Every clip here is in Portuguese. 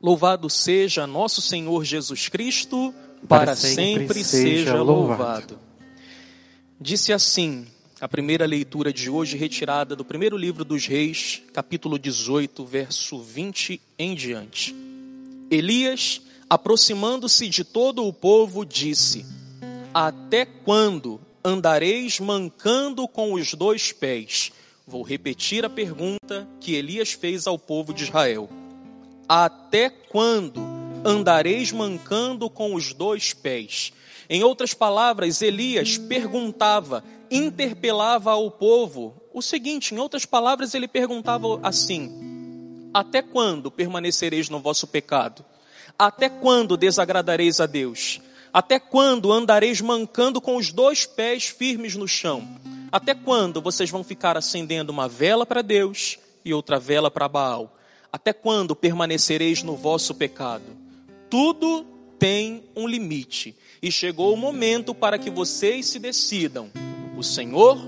Louvado seja nosso Senhor Jesus Cristo, para, para sempre, sempre, seja louvado. louvado. Disse assim a primeira leitura de hoje, retirada do primeiro livro dos Reis, capítulo 18, verso 20 em diante. Elias, aproximando-se de todo o povo, disse: Até quando andareis mancando com os dois pés? Vou repetir a pergunta que Elias fez ao povo de Israel até quando andareis mancando com os dois pés? Em outras palavras, Elias perguntava, interpelava ao povo o seguinte: em outras palavras, ele perguntava assim: Até quando permanecereis no vosso pecado? Até quando desagradareis a Deus? Até quando andareis mancando com os dois pés firmes no chão? Até quando vocês vão ficar acendendo uma vela para Deus e outra vela para Baal? Até quando permanecereis no vosso pecado? Tudo tem um limite, e chegou o momento para que vocês se decidam: o Senhor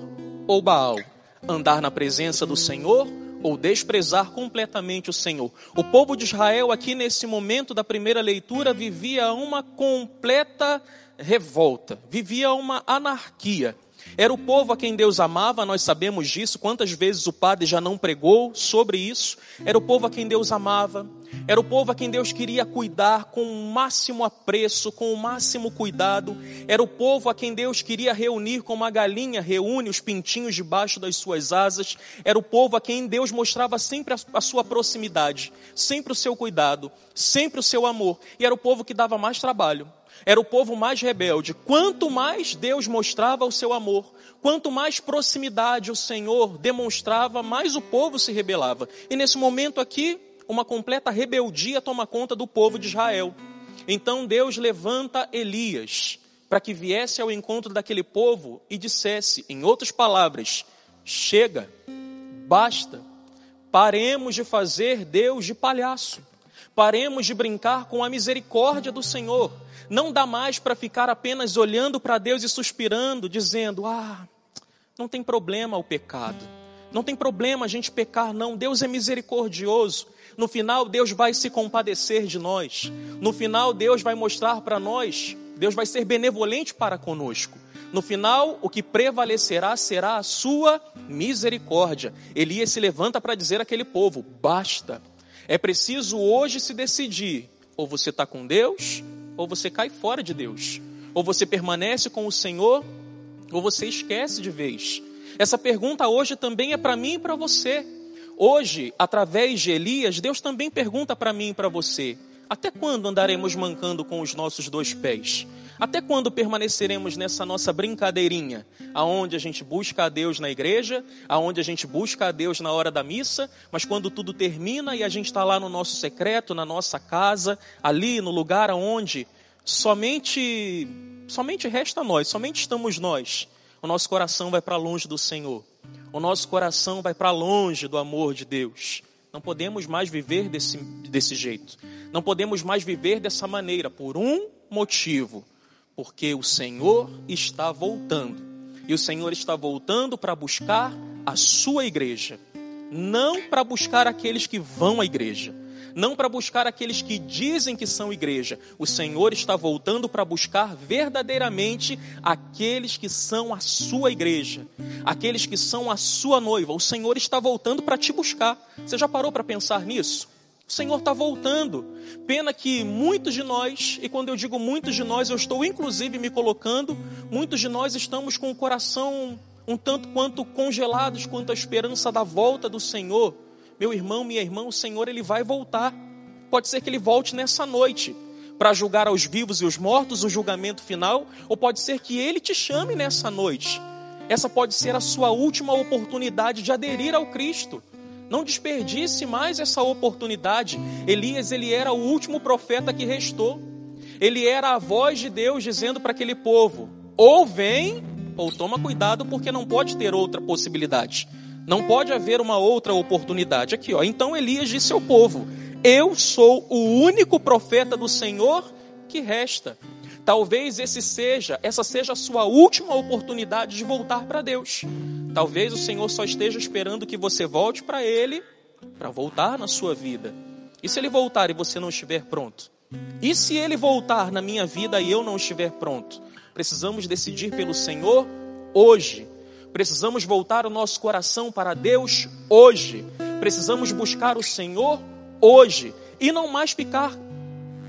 ou Baal? Andar na presença do Senhor ou desprezar completamente o Senhor. O povo de Israel, aqui nesse momento da primeira leitura, vivia uma completa revolta, vivia uma anarquia. Era o povo a quem Deus amava, nós sabemos disso. Quantas vezes o padre já não pregou sobre isso? Era o povo a quem Deus amava. Era o povo a quem Deus queria cuidar com o máximo apreço, com o máximo cuidado. Era o povo a quem Deus queria reunir como uma galinha reúne os pintinhos debaixo das suas asas. Era o povo a quem Deus mostrava sempre a sua proximidade, sempre o seu cuidado, sempre o seu amor. E era o povo que dava mais trabalho era o povo mais rebelde. Quanto mais Deus mostrava o seu amor, quanto mais proximidade o Senhor demonstrava, mais o povo se rebelava. E nesse momento aqui, uma completa rebeldia toma conta do povo de Israel. Então Deus levanta Elias para que viesse ao encontro daquele povo e dissesse, em outras palavras: chega, basta, paremos de fazer Deus de palhaço, paremos de brincar com a misericórdia do Senhor não dá mais para ficar apenas olhando para Deus e suspirando, dizendo: Ah, não tem problema o pecado. Não tem problema a gente pecar, não. Deus é misericordioso. No final, Deus vai se compadecer de nós. No final, Deus vai mostrar para nós, Deus vai ser benevolente para conosco. No final, o que prevalecerá será a sua misericórdia. Elias se levanta para dizer àquele povo: basta. É preciso hoje se decidir: ou você está com Deus, ou você cai fora de Deus. Ou você permanece com o Senhor, ou você esquece de vez. Essa pergunta hoje também é para mim e para você. Hoje, através de Elias, Deus também pergunta para mim e para você: até quando andaremos mancando com os nossos dois pés? Até quando permaneceremos nessa nossa brincadeirinha, aonde a gente busca a Deus na igreja, aonde a gente busca a Deus na hora da missa, mas quando tudo termina e a gente está lá no nosso secreto, na nossa casa, ali no lugar aonde somente somente resta nós, somente estamos nós. O nosso coração vai para longe do Senhor. O nosso coração vai para longe do amor de Deus. Não podemos mais viver desse, desse jeito. Não podemos mais viver dessa maneira por um motivo porque o Senhor está voltando. E o Senhor está voltando para buscar a sua igreja, não para buscar aqueles que vão à igreja, não para buscar aqueles que dizem que são igreja. O Senhor está voltando para buscar verdadeiramente aqueles que são a sua igreja, aqueles que são a sua noiva. O Senhor está voltando para te buscar. Você já parou para pensar nisso? O Senhor está voltando. Pena que muitos de nós, e quando eu digo muitos de nós, eu estou inclusive me colocando, muitos de nós estamos com o coração um tanto quanto congelados quanto à esperança da volta do Senhor. Meu irmão, minha irmã, o Senhor ele vai voltar. Pode ser que ele volte nessa noite para julgar aos vivos e os mortos o julgamento final, ou pode ser que ele te chame nessa noite. Essa pode ser a sua última oportunidade de aderir ao Cristo. Não desperdice mais essa oportunidade. Elias, ele era o último profeta que restou. Ele era a voz de Deus dizendo para aquele povo: ou vem, ou toma cuidado, porque não pode ter outra possibilidade. Não pode haver uma outra oportunidade. Aqui, ó. Então Elias disse ao povo: Eu sou o único profeta do Senhor que resta. Talvez esse seja, essa seja a sua última oportunidade de voltar para Deus. Talvez o Senhor só esteja esperando que você volte para Ele para voltar na sua vida. E se ele voltar e você não estiver pronto? E se ele voltar na minha vida e eu não estiver pronto? Precisamos decidir pelo Senhor hoje. Precisamos voltar o nosso coração para Deus hoje. Precisamos buscar o Senhor hoje e não mais ficar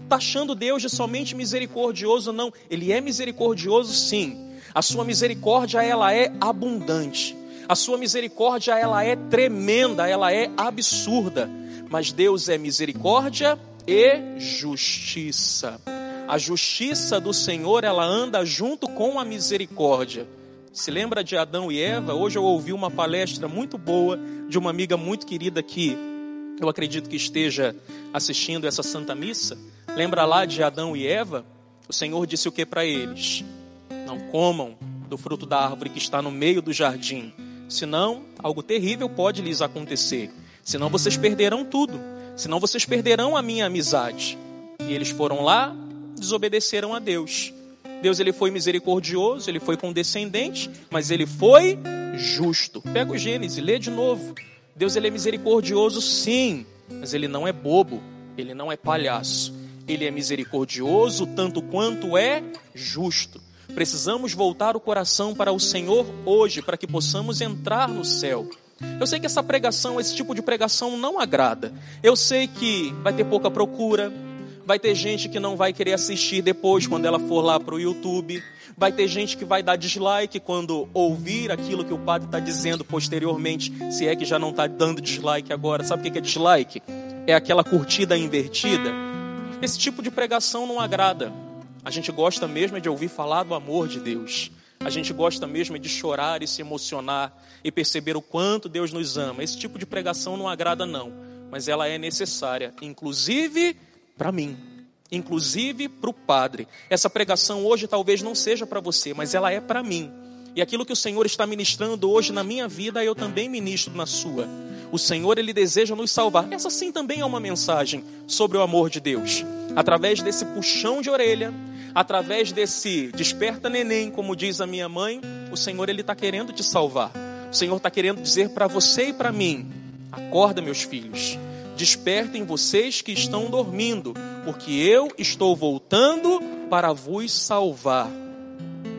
taxando Deus de somente misericordioso, não. Ele é misericordioso, sim. A sua misericórdia ela é abundante. A sua misericórdia ela é tremenda, ela é absurda. Mas Deus é misericórdia e justiça. A justiça do Senhor, ela anda junto com a misericórdia. Se lembra de Adão e Eva? Hoje eu ouvi uma palestra muito boa de uma amiga muito querida que eu acredito que esteja assistindo essa Santa Missa. Lembra lá de Adão e Eva? O Senhor disse o que para eles? Não comam do fruto da árvore que está no meio do jardim, senão algo terrível pode lhes acontecer. Senão vocês perderão tudo senão vocês perderão a minha amizade. E eles foram lá, desobedeceram a Deus. Deus ele foi misericordioso, ele foi condescendente, mas ele foi justo. Pega o Gênesis, lê de novo. Deus ele é misericordioso sim, mas ele não é bobo, ele não é palhaço. Ele é misericordioso tanto quanto é justo. Precisamos voltar o coração para o Senhor hoje, para que possamos entrar no céu. Eu sei que essa pregação, esse tipo de pregação não agrada. Eu sei que vai ter pouca procura, vai ter gente que não vai querer assistir depois quando ela for lá para o YouTube. Vai ter gente que vai dar dislike quando ouvir aquilo que o padre está dizendo posteriormente, se é que já não está dando dislike agora. Sabe o que é dislike? É aquela curtida invertida. Esse tipo de pregação não agrada. A gente gosta mesmo de ouvir falar do amor de Deus. A gente gosta mesmo de chorar e se emocionar e perceber o quanto Deus nos ama. Esse tipo de pregação não agrada, não, mas ela é necessária, inclusive para mim, inclusive para o Padre. Essa pregação hoje talvez não seja para você, mas ela é para mim. E aquilo que o Senhor está ministrando hoje na minha vida, eu também ministro na sua. O Senhor, Ele deseja nos salvar. Essa sim também é uma mensagem sobre o amor de Deus. Através desse puxão de orelha, através desse desperta neném, como diz a minha mãe, o Senhor ele está querendo te salvar. O Senhor está querendo dizer para você e para mim: acorda, meus filhos, despertem vocês que estão dormindo, porque eu estou voltando para vos salvar.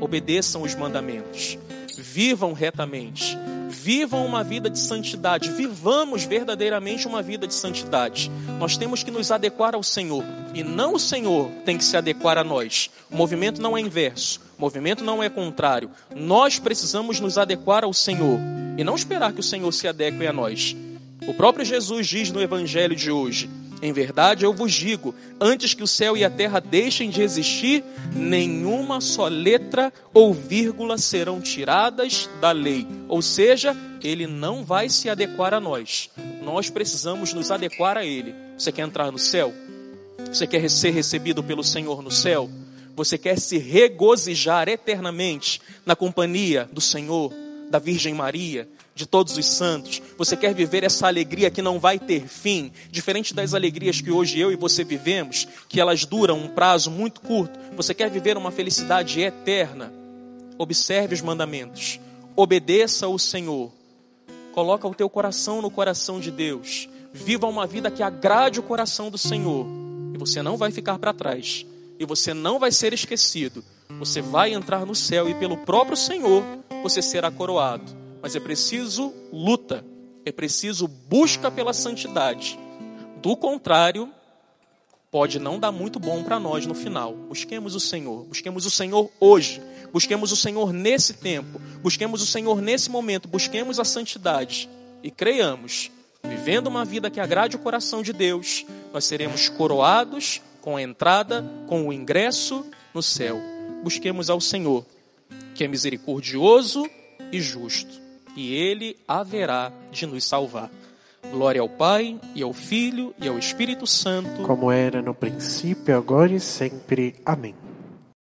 Obedeçam os mandamentos, vivam retamente, vivam uma vida de santidade, vivamos verdadeiramente uma vida de santidade. Nós temos que nos adequar ao Senhor e não o Senhor tem que se adequar a nós. O movimento não é inverso, o movimento não é contrário. Nós precisamos nos adequar ao Senhor e não esperar que o Senhor se adeque a nós. O próprio Jesus diz no evangelho de hoje: em verdade, eu vos digo: antes que o céu e a terra deixem de existir, nenhuma só letra ou vírgula serão tiradas da lei. Ou seja, ele não vai se adequar a nós. Nós precisamos nos adequar a ele. Você quer entrar no céu? Você quer ser recebido pelo Senhor no céu? Você quer se regozijar eternamente na companhia do Senhor, da Virgem Maria, de todos os santos, você quer viver essa alegria que não vai ter fim, diferente das alegrias que hoje eu e você vivemos, que elas duram um prazo muito curto, você quer viver uma felicidade eterna, observe os mandamentos, obedeça ao Senhor, coloca o teu coração no coração de Deus, viva uma vida que agrade o coração do Senhor, e você não vai ficar para trás, e você não vai ser esquecido, você vai entrar no céu e pelo próprio Senhor você será coroado mas é preciso luta, é preciso busca pela santidade. Do contrário, pode não dar muito bom para nós no final. Busquemos o Senhor, busquemos o Senhor hoje, busquemos o Senhor nesse tempo, busquemos o Senhor nesse momento, busquemos a santidade e creiamos, vivendo uma vida que agrade o coração de Deus, nós seremos coroados com a entrada, com o ingresso no céu. Busquemos ao Senhor, que é misericordioso e justo e ele haverá de nos salvar. Glória ao Pai, e ao Filho, e ao Espírito Santo. Como era no princípio, agora e sempre. Amém.